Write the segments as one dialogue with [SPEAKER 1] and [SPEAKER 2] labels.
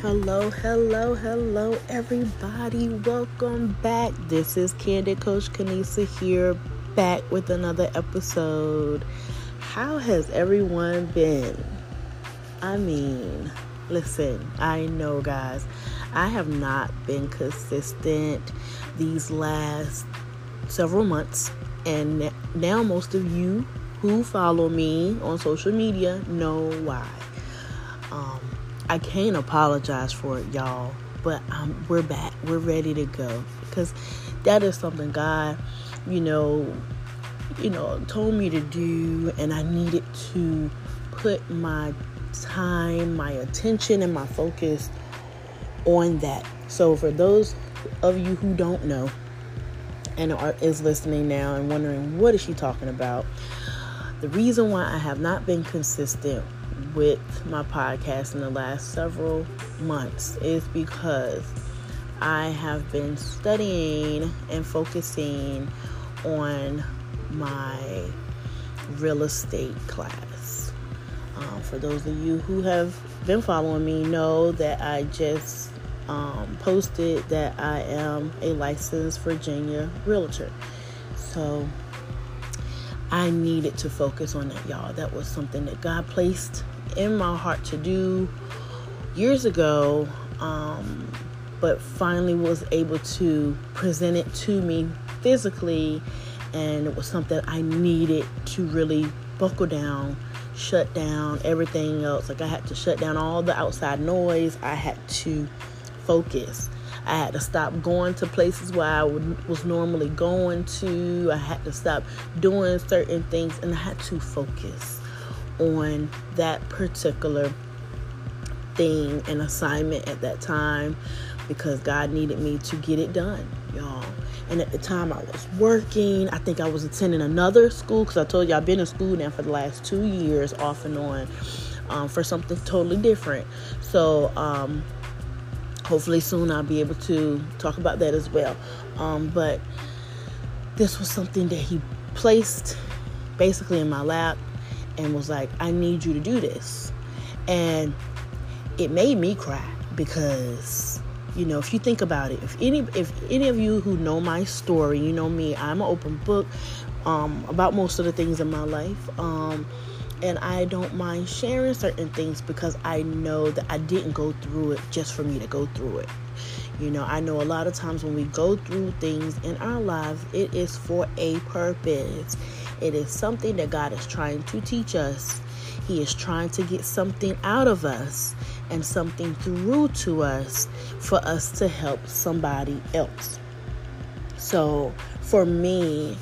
[SPEAKER 1] Hello, hello, hello, everybody. Welcome back. This is Candid Coach Kenesa here, back with another episode. How has everyone been? I mean, listen, I know, guys, I have not been consistent these last several months, and now most of you who follow me on social media know why. Um, I can't apologize for it, y'all. But um, we're back. We're ready to go because that is something God, you know, you know, told me to do, and I needed to put my time, my attention, and my focus on that. So for those of you who don't know and are is listening now and wondering what is she talking about, the reason why I have not been consistent with my podcast in the last several months is because I have been studying and focusing on my real estate class. Um, for those of you who have been following me, know that I just um, posted that I am a licensed Virginia realtor. So I needed to focus on that, y'all. That was something that God placed in my heart to do years ago, um, but finally was able to present it to me physically, and it was something I needed to really buckle down, shut down everything else. Like I had to shut down all the outside noise, I had to focus. I had to stop going to places where I would, was normally going to. I had to stop doing certain things and I had to focus on that particular thing and assignment at that time because God needed me to get it done, y'all. And at the time, I was working. I think I was attending another school because I told you I've been in school now for the last two years, off and on, um, for something totally different. So, um, hopefully, soon I'll be able to talk about that as well. Um, but this was something that He placed basically in my lap and was like, I need you to do this. And it made me cry because you know if you think about it if any if any of you who know my story you know me i'm an open book um, about most of the things in my life um, and i don't mind sharing certain things because i know that i didn't go through it just for me to go through it you know i know a lot of times when we go through things in our lives it is for a purpose it is something that God is trying to teach us. He is trying to get something out of us and something through to us for us to help somebody else. So for me,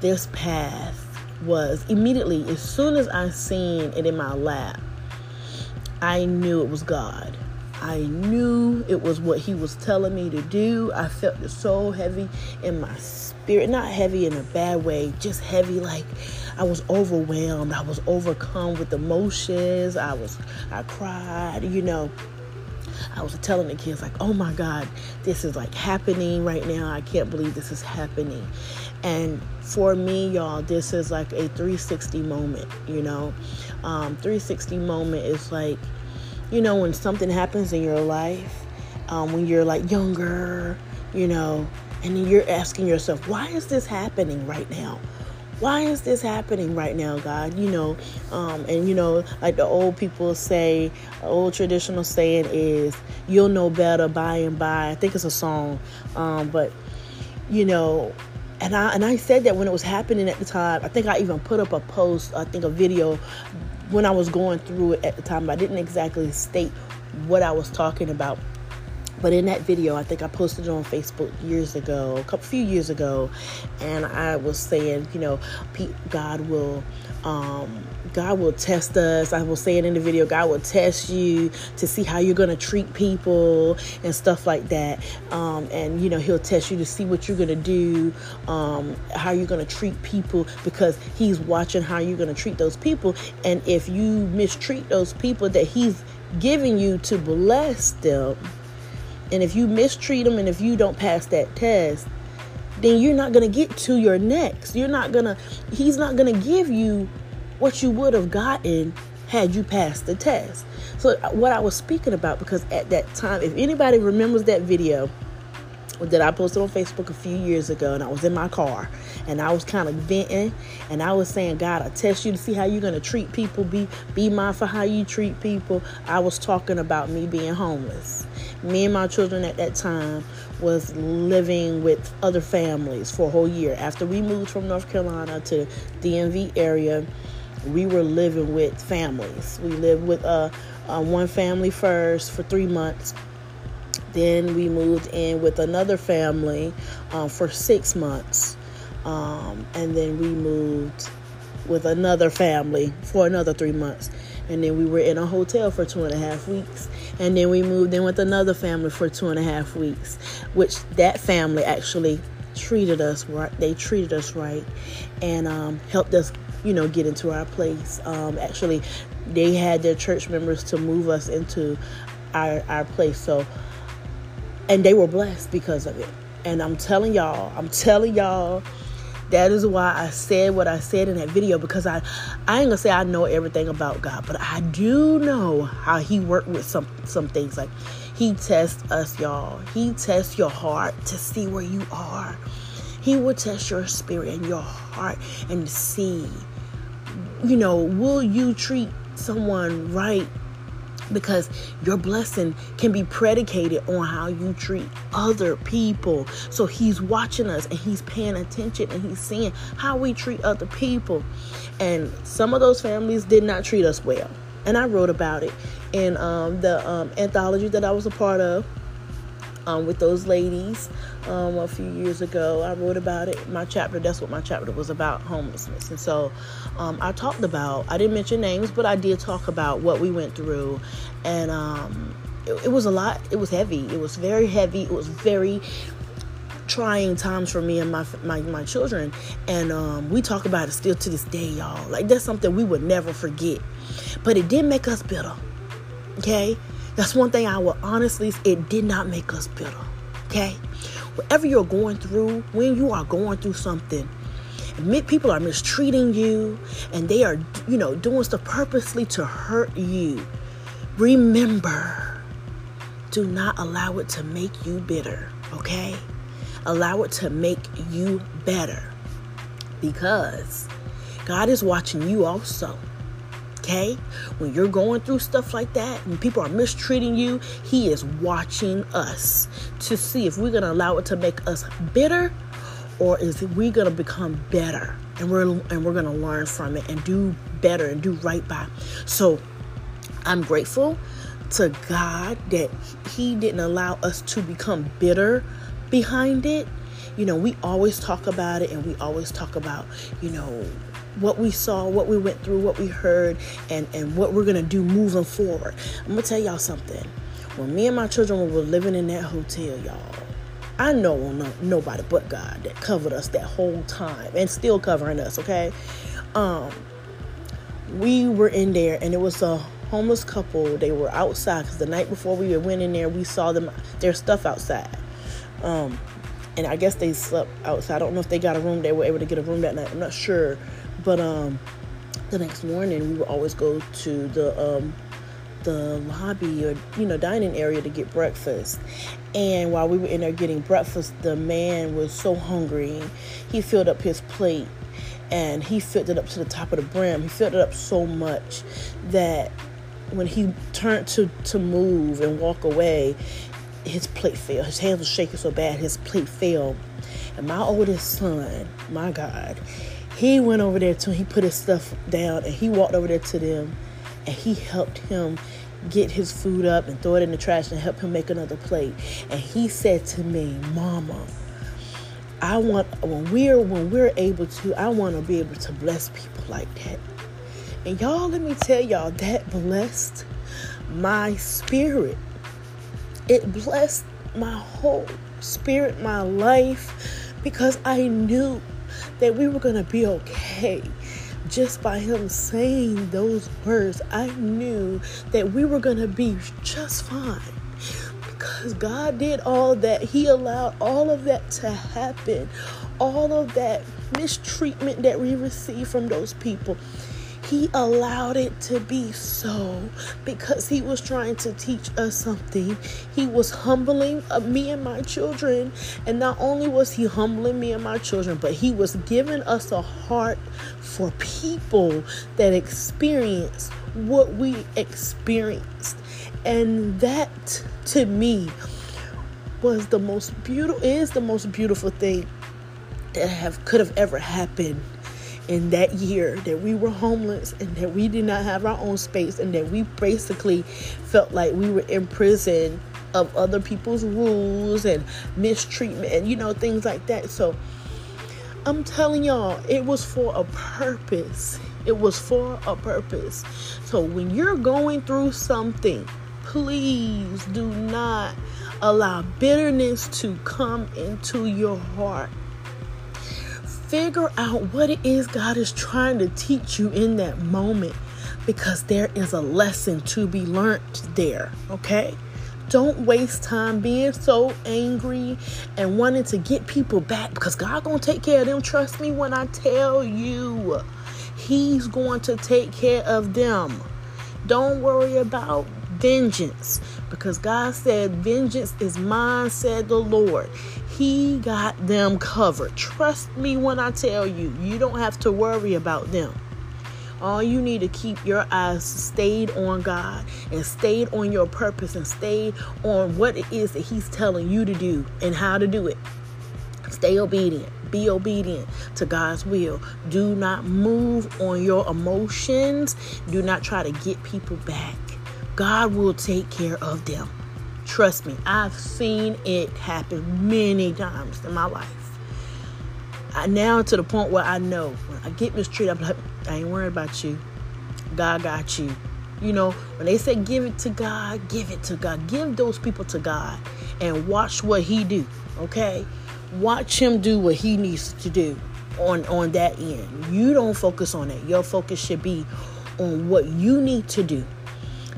[SPEAKER 1] this path was immediately, as soon as I seen it in my lap, I knew it was God. I knew it was what He was telling me to do. I felt it so heavy in my spirit, not heavy in a bad way, just heavy like I was overwhelmed. I was overcome with emotions. I was, I cried, you know. I was telling the kids, like, oh my God, this is like happening right now. I can't believe this is happening. And for me, y'all, this is like a 360 moment, you know. Um, 360 moment is like, you know, when something happens in your life, um, when you're like younger, you know, and you're asking yourself, why is this happening right now? Why is this happening right now, God? You know, um, and you know, like the old people say, old traditional saying is, "You'll know better by and by." I think it's a song, um, but you know, and I and I said that when it was happening at the time. I think I even put up a post, I think a video when I was going through it at the time. I didn't exactly state what I was talking about but in that video, I think I posted it on Facebook years ago, a couple few years ago, and I was saying, you know, God will, um, God will test us. I will say it in the video. God will test you to see how you're gonna treat people and stuff like that. Um, and you know, He'll test you to see what you're gonna do, um, how you're gonna treat people, because He's watching how you're gonna treat those people. And if you mistreat those people that He's giving you to bless them and if you mistreat them and if you don't pass that test, then you're not going to get to your next. You're not going to, he's not going to give you what you would have gotten had you passed the test. So, what I was speaking about, because at that time, if anybody remembers that video, that I posted on Facebook a few years ago, and I was in my car, and I was kind of venting, and I was saying, God, I test you to see how you're gonna treat people. Be be mindful how you treat people. I was talking about me being homeless. Me and my children at that time was living with other families for a whole year. After we moved from North Carolina to DMV area, we were living with families. We lived with uh, uh, one family first for three months then we moved in with another family um, for six months. Um, and then we moved with another family for another three months. And then we were in a hotel for two and a half weeks. And then we moved in with another family for two and a half weeks, which that family actually treated us right. They treated us right and um, helped us, you know, get into our place. Um, actually, they had their church members to move us into our, our place. So and they were blessed because of it. And I'm telling y'all, I'm telling y'all, that is why I said what I said in that video because I, I ain't gonna say I know everything about God, but I do know how He worked with some some things. Like He tests us, y'all. He tests your heart to see where you are. He will test your spirit and your heart and see, you know, will you treat someone right because your blessing can be predicated on how you treat other people. So he's watching us and he's paying attention and he's seeing how we treat other people. And some of those families did not treat us well. And I wrote about it in um, the um, anthology that I was a part of um, with those ladies um, a few years ago. I wrote about it. My chapter, that's what my chapter was about homelessness. And so um, I talked about, I didn't mention names, but I did talk about what we went through. And um, it, it was a lot, it was heavy. It was very heavy. It was very trying times for me and my my, my children and um, we talk about it still to this day y'all like that's something we would never forget but it did make us bitter okay that's one thing I will honestly, it did not make us bitter. Okay? Whatever you're going through, when you are going through something, people are mistreating you and they are, you know, doing stuff purposely to hurt you. Remember, do not allow it to make you bitter, okay? Allow it to make you better because God is watching you also. Okay? When you're going through stuff like that and people are mistreating you, He is watching us to see if we're going to allow it to make us bitter or is we going to become better and we're and we're going to learn from it and do better and do right by. So I'm grateful to God that He didn't allow us to become bitter behind it. You know, we always talk about it and we always talk about, you know, what we saw, what we went through, what we heard, and, and what we're gonna do moving forward. I'm gonna tell y'all something. When me and my children were living in that hotel, y'all, I know no, nobody but God that covered us that whole time and still covering us, okay? Um, we were in there and it was a homeless couple. They were outside because the night before we went in there, we saw them their stuff outside. Um, and I guess they slept outside. I don't know if they got a room. They were able to get a room that night. I'm not sure. But um, the next morning, we would always go to the um, the lobby or you know dining area to get breakfast. And while we were in there getting breakfast, the man was so hungry. He filled up his plate and he filled it up to the top of the brim. He filled it up so much that when he turned to to move and walk away, his plate fell. His hands were shaking so bad, his plate fell. And my oldest son, my God, he went over there to he put his stuff down and he walked over there to them and he helped him get his food up and throw it in the trash and help him make another plate. And he said to me, Mama, I want when we're when we're able to, I want to be able to bless people like that. And y'all, let me tell y'all that blessed my spirit. It blessed my whole spirit, my life, because I knew that we were going to be okay. Just by him saying those words, I knew that we were going to be just fine. Because God did all that. He allowed all of that to happen. All of that mistreatment that we received from those people. He allowed it to be so because He was trying to teach us something. He was humbling uh, me and my children. And not only was He humbling me and my children, but He was giving us a heart for people that experience what we experienced. And that to me was the most beautiful is the most beautiful thing that have could have ever happened in that year that we were homeless and that we did not have our own space and that we basically felt like we were in prison of other people's rules and mistreatment and you know things like that. So i'm telling y'all it was for a purpose. It was for a purpose. So when you're going through something please do not allow bitterness to come into your heart figure out what it is God is trying to teach you in that moment because there is a lesson to be learned there, okay? Don't waste time being so angry and wanting to get people back because God to take care of them. Trust me when I tell you. He's going to take care of them. Don't worry about vengeance because God said, Vengeance is mine, said the Lord. He got them covered. Trust me when I tell you, you don't have to worry about them. All you need to keep your eyes stayed on God and stayed on your purpose and stayed on what it is that He's telling you to do and how to do it. Stay obedient. Be obedient to God's will. Do not move on your emotions. Do not try to get people back. God will take care of them. Trust me, I've seen it happen many times in my life. I now to the point where I know when I get mistreated, I'm like, I ain't worried about you. God got you. You know, when they say give it to God, give it to God. Give those people to God and watch what He do. Okay, watch Him do what He needs to do on on that end. You don't focus on it. Your focus should be on what you need to do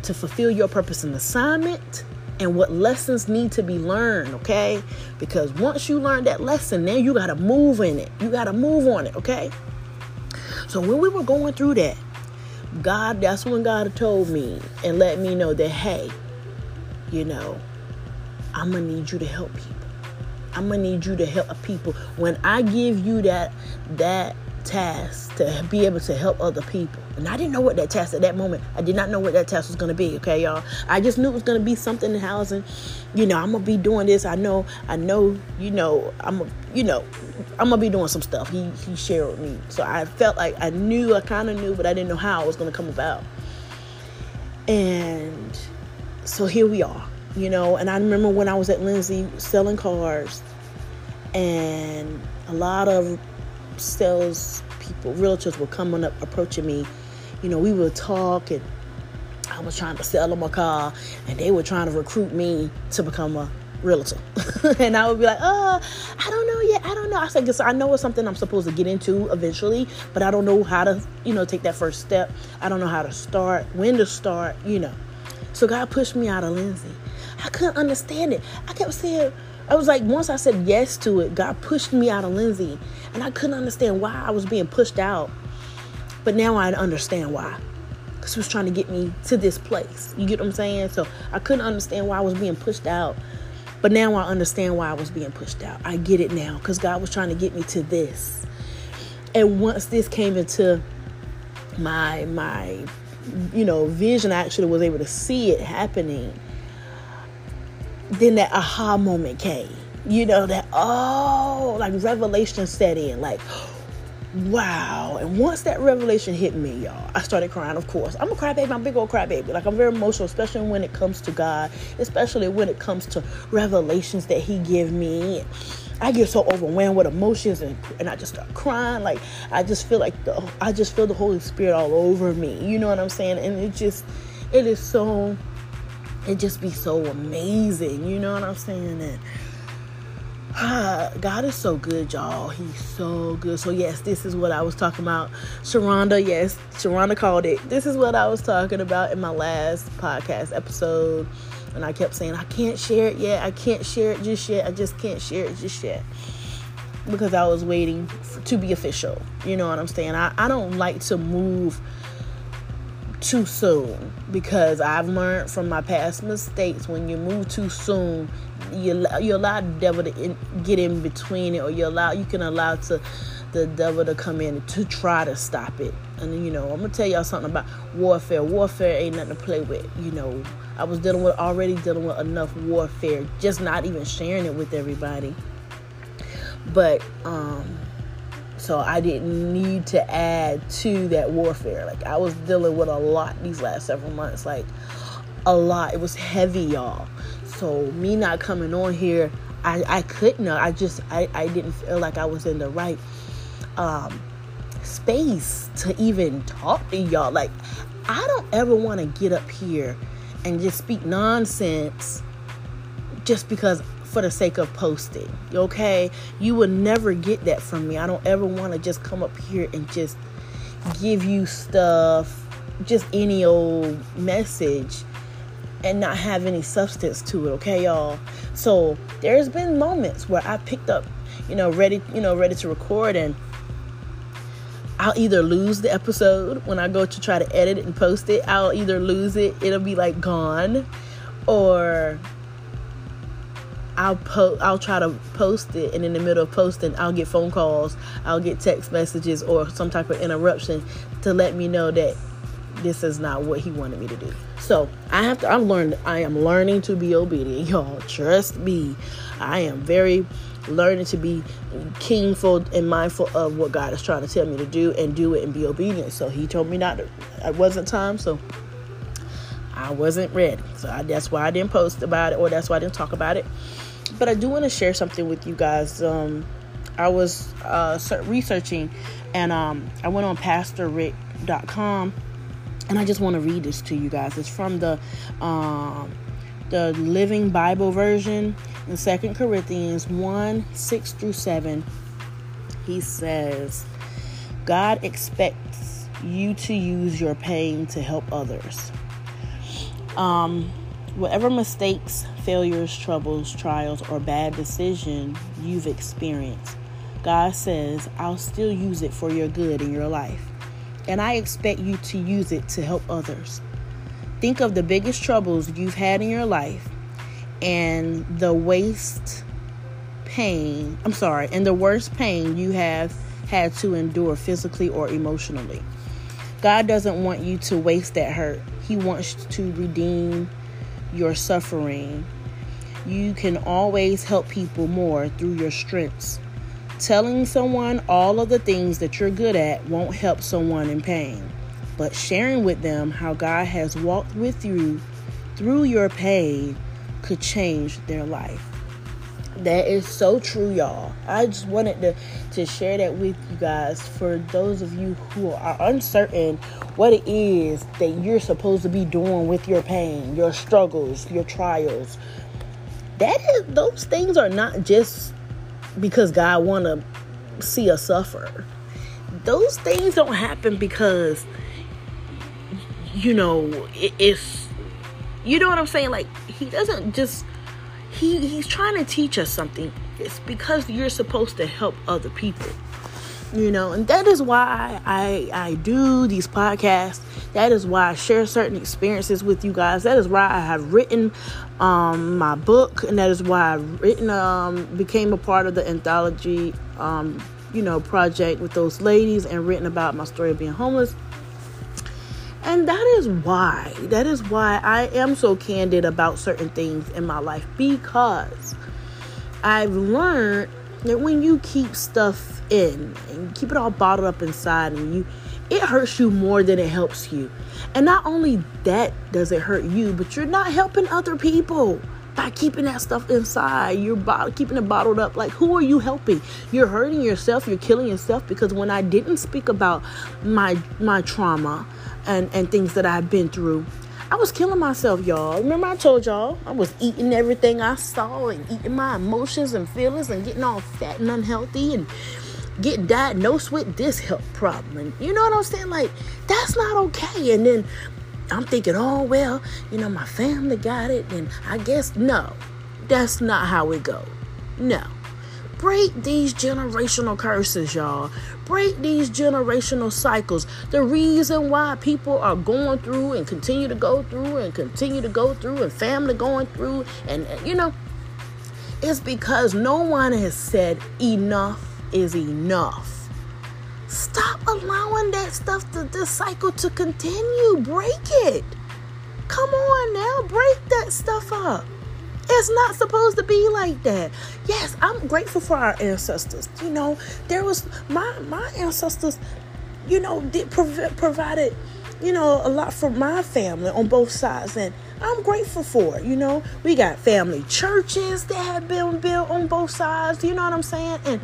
[SPEAKER 1] to fulfill your purpose and assignment and what lessons need to be learned, okay? Because once you learn that lesson, then you got to move in it. You got to move on it, okay? So when we were going through that, God, that's when God told me and let me know that, hey, you know, I'm going to need you to help people. I'm going to need you to help people. When I give you that, that task to be able to help other people. And I didn't know what that task at that moment. I did not know what that task was going to be. Okay, y'all. I just knew it was going to be something in housing. You know, I'm gonna be doing this. I know. I know. You know. I'm. You know. I'm gonna be doing some stuff. He he shared with me. So I felt like I knew. I kind of knew, but I didn't know how it was going to come about. And so here we are. You know. And I remember when I was at Lindsay selling cars, and a lot of sales people, realtors were coming up, approaching me. You know, we would talk and I was trying to sell them a car and they were trying to recruit me to become a realtor. and I would be like, uh, I don't know yet. I don't know. I said, I know it's something I'm supposed to get into eventually, but I don't know how to, you know, take that first step. I don't know how to start, when to start, you know. So God pushed me out of Lindsay. I couldn't understand it. I kept saying, I was like, once I said yes to it, God pushed me out of Lindsay. And I couldn't understand why I was being pushed out. But now I understand why. Because he was trying to get me to this place. You get what I'm saying? So I couldn't understand why I was being pushed out. But now I understand why I was being pushed out. I get it now. Because God was trying to get me to this. And once this came into my my you know vision, I actually was able to see it happening then that aha moment came. You know, that, oh, like revelation set in. Like, wow. And once that revelation hit me, y'all, I started crying, of course. I'm a crybaby, I'm a big old crybaby. Like, I'm very emotional, especially when it comes to God, especially when it comes to revelations that He give me. I get so overwhelmed with emotions and, and I just start crying. Like, I just feel like the, I just feel the Holy Spirit all over me. You know what I'm saying? And it just, it is so it just be so amazing. You know what I'm saying? And ah, God is so good, y'all. He's so good. So yes, this is what I was talking about. Sharonda, yes, Sharonda called it. This is what I was talking about in my last podcast episode. And I kept saying, I can't share it yet. I can't share it just yet. I just can't share it just yet. Because I was waiting for, to be official. You know what I'm saying? I, I don't like to move too soon because I've learned from my past mistakes when you move too soon, you you allow the devil to in, get in between it, or you allow you can allow to the devil to come in to try to stop it. And you know, I'm gonna tell y'all something about warfare. Warfare ain't nothing to play with. You know, I was dealing with already dealing with enough warfare, just not even sharing it with everybody. But um so I didn't need to add to that warfare. Like I was dealing with a lot these last several months. Like a lot. It was heavy, y'all. So me not coming on here, I, I couldn't. I just I, I didn't feel like I was in the right um space to even talk to y'all. Like I don't ever want to get up here and just speak nonsense just because for the sake of posting. Okay? You will never get that from me. I don't ever want to just come up here and just give you stuff, just any old message and not have any substance to it, okay, y'all? So there's been moments where I picked up, you know, ready, you know, ready to record and I'll either lose the episode when I go to try to edit it and post it. I'll either lose it, it'll be like gone, or I'll post. I'll try to post it, and in the middle of posting, I'll get phone calls, I'll get text messages, or some type of interruption to let me know that this is not what he wanted me to do. So I have to. I'm learned. I am learning to be obedient, y'all. Trust me. I am very learning to be keenful and mindful of what God is trying to tell me to do and do it and be obedient. So He told me not to. It wasn't time. So I wasn't ready. So I, that's why I didn't post about it, or that's why I didn't talk about it but I do want to share something with you guys. Um, I was uh, researching and um, I went on pastorrick.com and I just want to read this to you guys. It's from the um, the Living Bible version in Second Corinthians 1 6 through 7. He says, God expects you to use your pain to help others. Um, whatever mistakes, failures, troubles, trials, or bad decision you've experienced, God says, I'll still use it for your good in your life. And I expect you to use it to help others. Think of the biggest troubles you've had in your life and the waste pain, I'm sorry, and the worst pain you have had to endure physically or emotionally. God doesn't want you to waste that hurt. He wants to redeem your suffering. You can always help people more through your strengths. Telling someone all of the things that you're good at won't help someone in pain, but sharing with them how God has walked with you through your pain could change their life. That is so true, y'all. I just wanted to, to share that with you guys for those of you who are uncertain what it is that you're supposed to be doing with your pain, your struggles, your trials. That is those things are not just because God want to see us suffer. Those things don't happen because you know it, it's you know what I'm saying like he doesn't just he he's trying to teach us something. It's because you're supposed to help other people. You know, and that is why I I do these podcasts. That is why I share certain experiences with you guys. That is why I have written um, my book, and that is why I've written um, became a part of the anthology, um, you know, project with those ladies, and written about my story of being homeless. And that is why, that is why I am so candid about certain things in my life because I've learned that when you keep stuff in and keep it all bottled up inside and you it hurts you more than it helps you. And not only that does it hurt you, but you're not helping other people by keeping that stuff inside. You're bottle, keeping it bottled up. Like, who are you helping? You're hurting yourself. You're killing yourself because when I didn't speak about my my trauma, and, and things that I've been through. I was killing myself, y'all. Remember, I told y'all I was eating everything I saw and eating my emotions and feelings and getting all fat and unhealthy and getting diagnosed with this health problem. And you know what I'm saying? Like, that's not okay. And then I'm thinking, oh, well, you know, my family got it. And I guess, no, that's not how it go. No. Break these generational curses, y'all. Break these generational cycles. The reason why people are going through and continue to go through and continue to go through and family going through and, you know, is because no one has said enough is enough. Stop allowing that stuff, to, this cycle to continue. Break it. Come on now, break that stuff up. It's not supposed to be like that. Yes, I'm grateful for our ancestors. You know, there was my my ancestors. You know, did prov- provided you know a lot for my family on both sides, and I'm grateful for it. You know, we got family churches that have been built on both sides. You know what I'm saying? And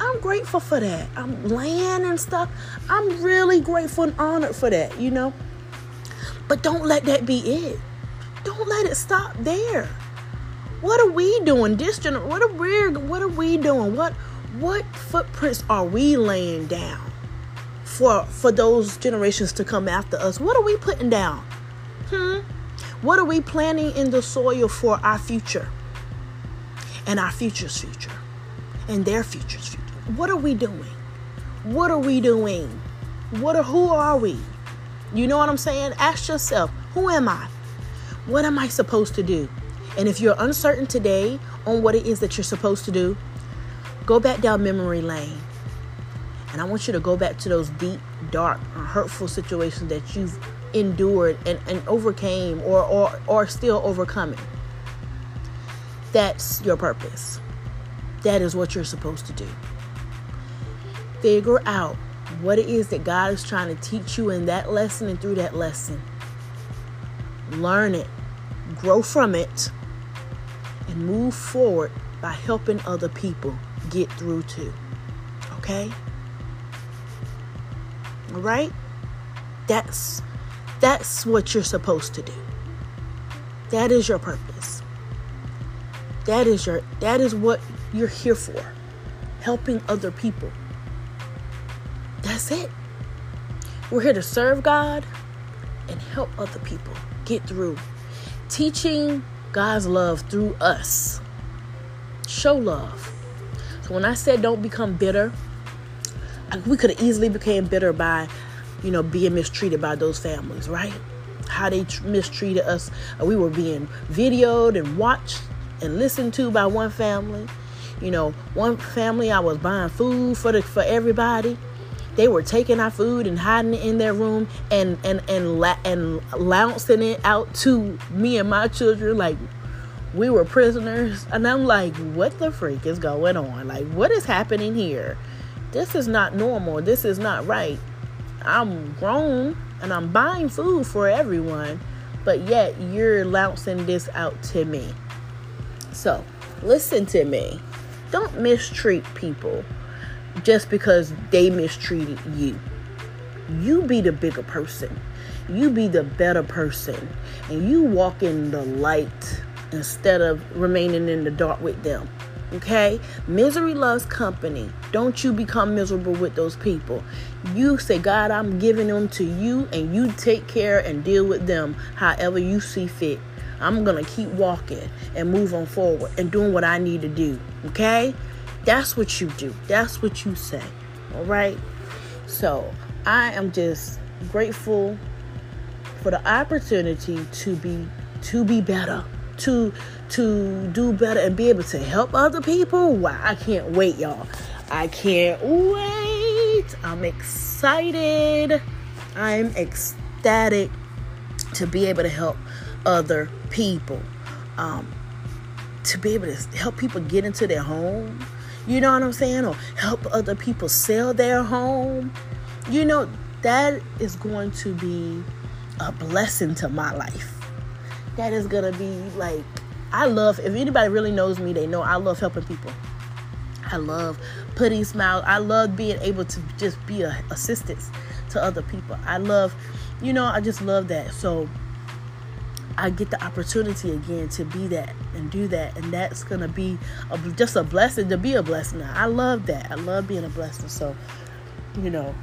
[SPEAKER 1] I'm grateful for that. I'm land and stuff. I'm really grateful and honored for that. You know, but don't let that be it. Don't let it stop there. What are we doing? This what are we what are we doing? What what footprints are we laying down for for those generations to come after us? What are we putting down? Hmm? What are we planting in the soil for our future? And our future's future. And their future's future. What are we doing? What are we doing? What are who are we? You know what I'm saying? Ask yourself, who am I? What am I supposed to do? And if you're uncertain today on what it is that you're supposed to do, go back down memory lane. And I want you to go back to those deep, dark, hurtful situations that you've endured and, and overcame or, or, or still overcoming. That's your purpose. That is what you're supposed to do. Figure out what it is that God is trying to teach you in that lesson and through that lesson. Learn it, grow from it, and move forward by helping other people get through too. Okay? All right? That's that's what you're supposed to do. That is your purpose. That is your that is what you're here for. Helping other people. That's it. We're here to serve God and help other people get through. Teaching God's love through us. Show love. So when I said don't become bitter, we could have easily became bitter by, you know, being mistreated by those families, right? How they tr- mistreated us. Uh, we were being videoed and watched and listened to by one family. You know, one family I was buying food for the for everybody they were taking our food and hiding it in their room and and and la- and louncing it out to me and my children like we were prisoners. And I'm like, what the freak is going on? Like, what is happening here? This is not normal. This is not right. I'm grown and I'm buying food for everyone, but yet you're louncing this out to me. So, listen to me. Don't mistreat people just because they mistreated you. You be the bigger person. You be the better person. And you walk in the light instead of remaining in the dark with them. Okay? Misery loves company. Don't you become miserable with those people. You say, God, I'm giving them to you, and you take care and deal with them however you see fit. I'm going to keep walking and move on forward and doing what I need to do. Okay? That's what you do. That's what you say. All right? So, I am just grateful for the opportunity to be to be better, to to do better and be able to help other people. Wow, I can't wait, y'all. I can't wait. I'm excited. I'm ecstatic to be able to help other people. Um, to be able to help people get into their home, you know what I'm saying? Or help other people sell their home. You know, that is going to be a blessing to my life. That is going to be like, I love, if anybody really knows me, they know I love helping people. I love putting smiles. I love being able to just be a assistance to other people. I love, you know, I just love that. So I get the opportunity again to be that and do that, and that's gonna be a, just a blessing to be a blessing. I love that. I love being a blessing. So, you know,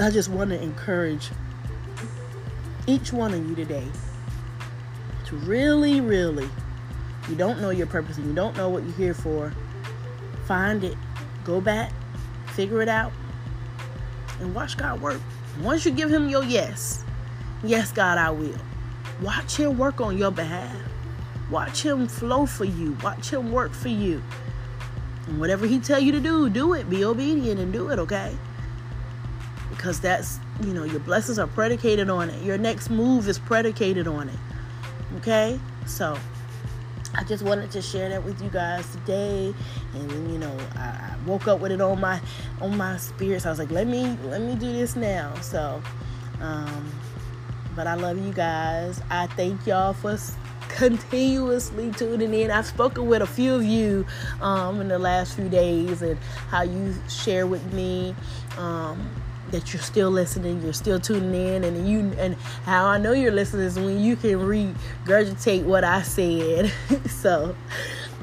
[SPEAKER 1] I just want to encourage each one of you today to really, really, you don't know your purpose and you don't know what you're here for. find it, go back, figure it out, and watch God work. Once you give Him your yes, yes, God, I will. Watch Him work on your behalf. Watch Him flow for you. Watch Him work for you. And whatever He tell you to do, do it. Be obedient and do it, okay? Because that's, you know, your blessings are predicated on it. Your next move is predicated on it. Okay? So, I just wanted to share that with you guys today, and then, you know, I, I, woke up with it on my on my spirits. I was like, let me let me do this now. So, um, but I love you guys. I thank y'all for continuously tuning in. I've spoken with a few of you um, in the last few days, and how you share with me. Um, that you're still listening, you're still tuning in, and you and how I know you're listening is when you can regurgitate what I said. so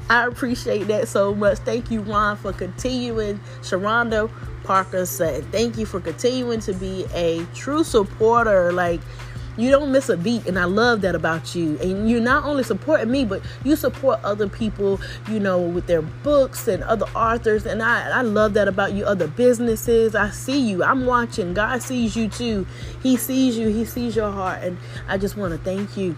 [SPEAKER 1] I appreciate that so much. Thank you, Ron, for continuing. Sharonda Parker said, "Thank you for continuing to be a true supporter." Like you don't miss a beat, and I love that about you. And you're not only supporting me, but you support other people, you know, with their books and other authors. And I, I love that about you, other businesses. I see you. I'm watching. God sees you too. He sees you. He sees your heart. And I just want to thank you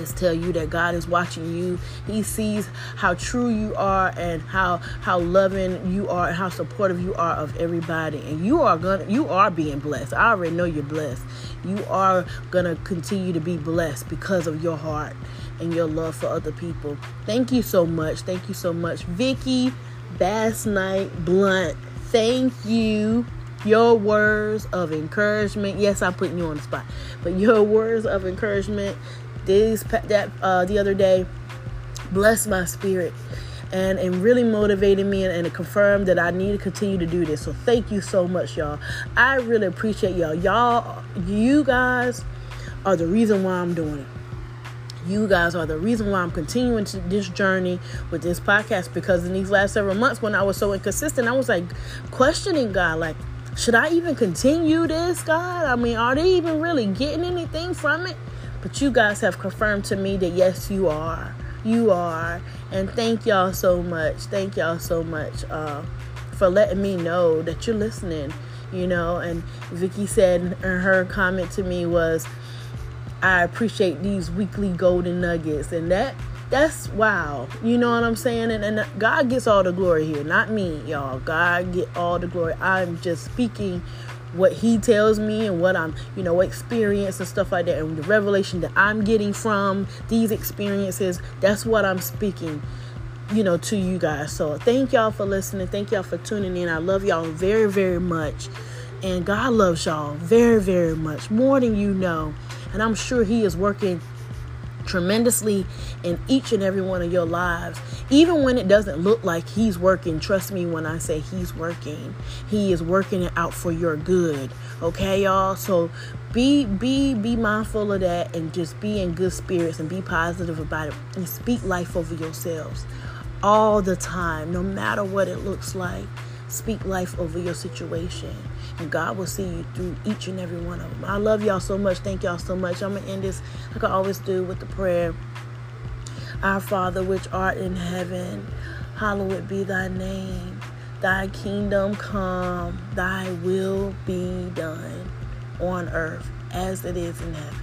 [SPEAKER 1] just tell you that God is watching you. He sees how true you are and how how loving you are and how supportive you are of everybody. And you are gonna you are being blessed. I already know you're blessed. You are gonna continue to be blessed because of your heart and your love for other people. Thank you so much. Thank you so much. Vicky Bass Night Blunt. Thank you your words of encouragement. Yes, I'm putting you on the spot, but your words of encouragement this that uh, the other day blessed my spirit and it really motivated me and, and it confirmed that I need to continue to do this. So thank you so much, y'all. I really appreciate y'all. Y'all, you guys are the reason why I'm doing it. You guys are the reason why I'm continuing to this journey with this podcast because in these last several months when I was so inconsistent, I was like questioning God, like, should I even continue this, God? I mean, are they even really getting anything from it? But you guys have confirmed to me that yes, you are. You are. And thank y'all so much. Thank y'all so much uh, for letting me know that you're listening. You know, and Vicky said in her comment to me was, I appreciate these weekly golden nuggets. And that that's wow. You know what I'm saying? And, and God gets all the glory here, not me, y'all. God get all the glory. I'm just speaking what he tells me and what I'm, you know, experience and stuff like that, and the revelation that I'm getting from these experiences, that's what I'm speaking, you know, to you guys. So thank y'all for listening. Thank y'all for tuning in. I love y'all very, very much. And God loves y'all very, very much, more than you know. And I'm sure He is working tremendously in each and every one of your lives. Even when it doesn't look like He's working, trust me when I say He's working. He is working it out for your good. Okay, y'all? So be be be mindful of that and just be in good spirits and be positive about it and speak life over yourselves all the time, no matter what it looks like. Speak life over your situation, and God will see you through each and every one of them. I love y'all so much. Thank y'all so much. I'm going to end this like I always do with the prayer Our Father, which art in heaven, hallowed be thy name. Thy kingdom come, thy will be done on earth as it is in heaven.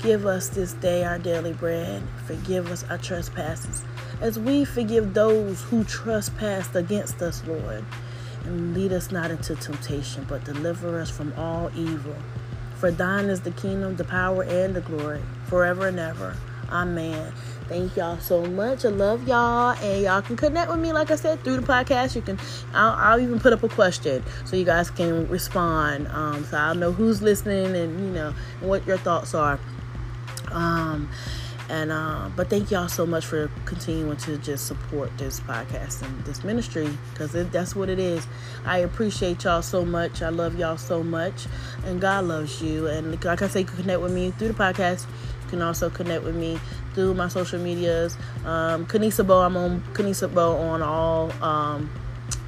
[SPEAKER 1] Give us this day our daily bread. Forgive us our trespasses as we forgive those who trespass against us, Lord. And lead us not into temptation, but deliver us from all evil. For thine is the kingdom, the power, and the glory, forever and ever. Amen. Thank y'all so much. I love y'all, and y'all can connect with me, like I said, through the podcast. You can, I'll, I'll even put up a question so you guys can respond. Um, so I'll know who's listening and you know what your thoughts are. Um, and uh, but thank y'all so much for continuing to just support this podcast and this ministry because that's what it is. I appreciate y'all so much. I love y'all so much, and God loves you. And like I say, you can connect with me through the podcast. You can also connect with me through my social medias. Um, Kenesa Bowe, I'm on Kenesa Bowe on all. Um,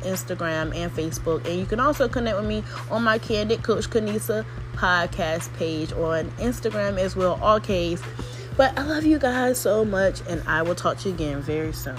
[SPEAKER 1] Instagram and Facebook. And you can also connect with me on my Candid Coach Kenesa podcast page on Instagram as well, all K's. But I love you guys so much, and I will talk to you again very soon.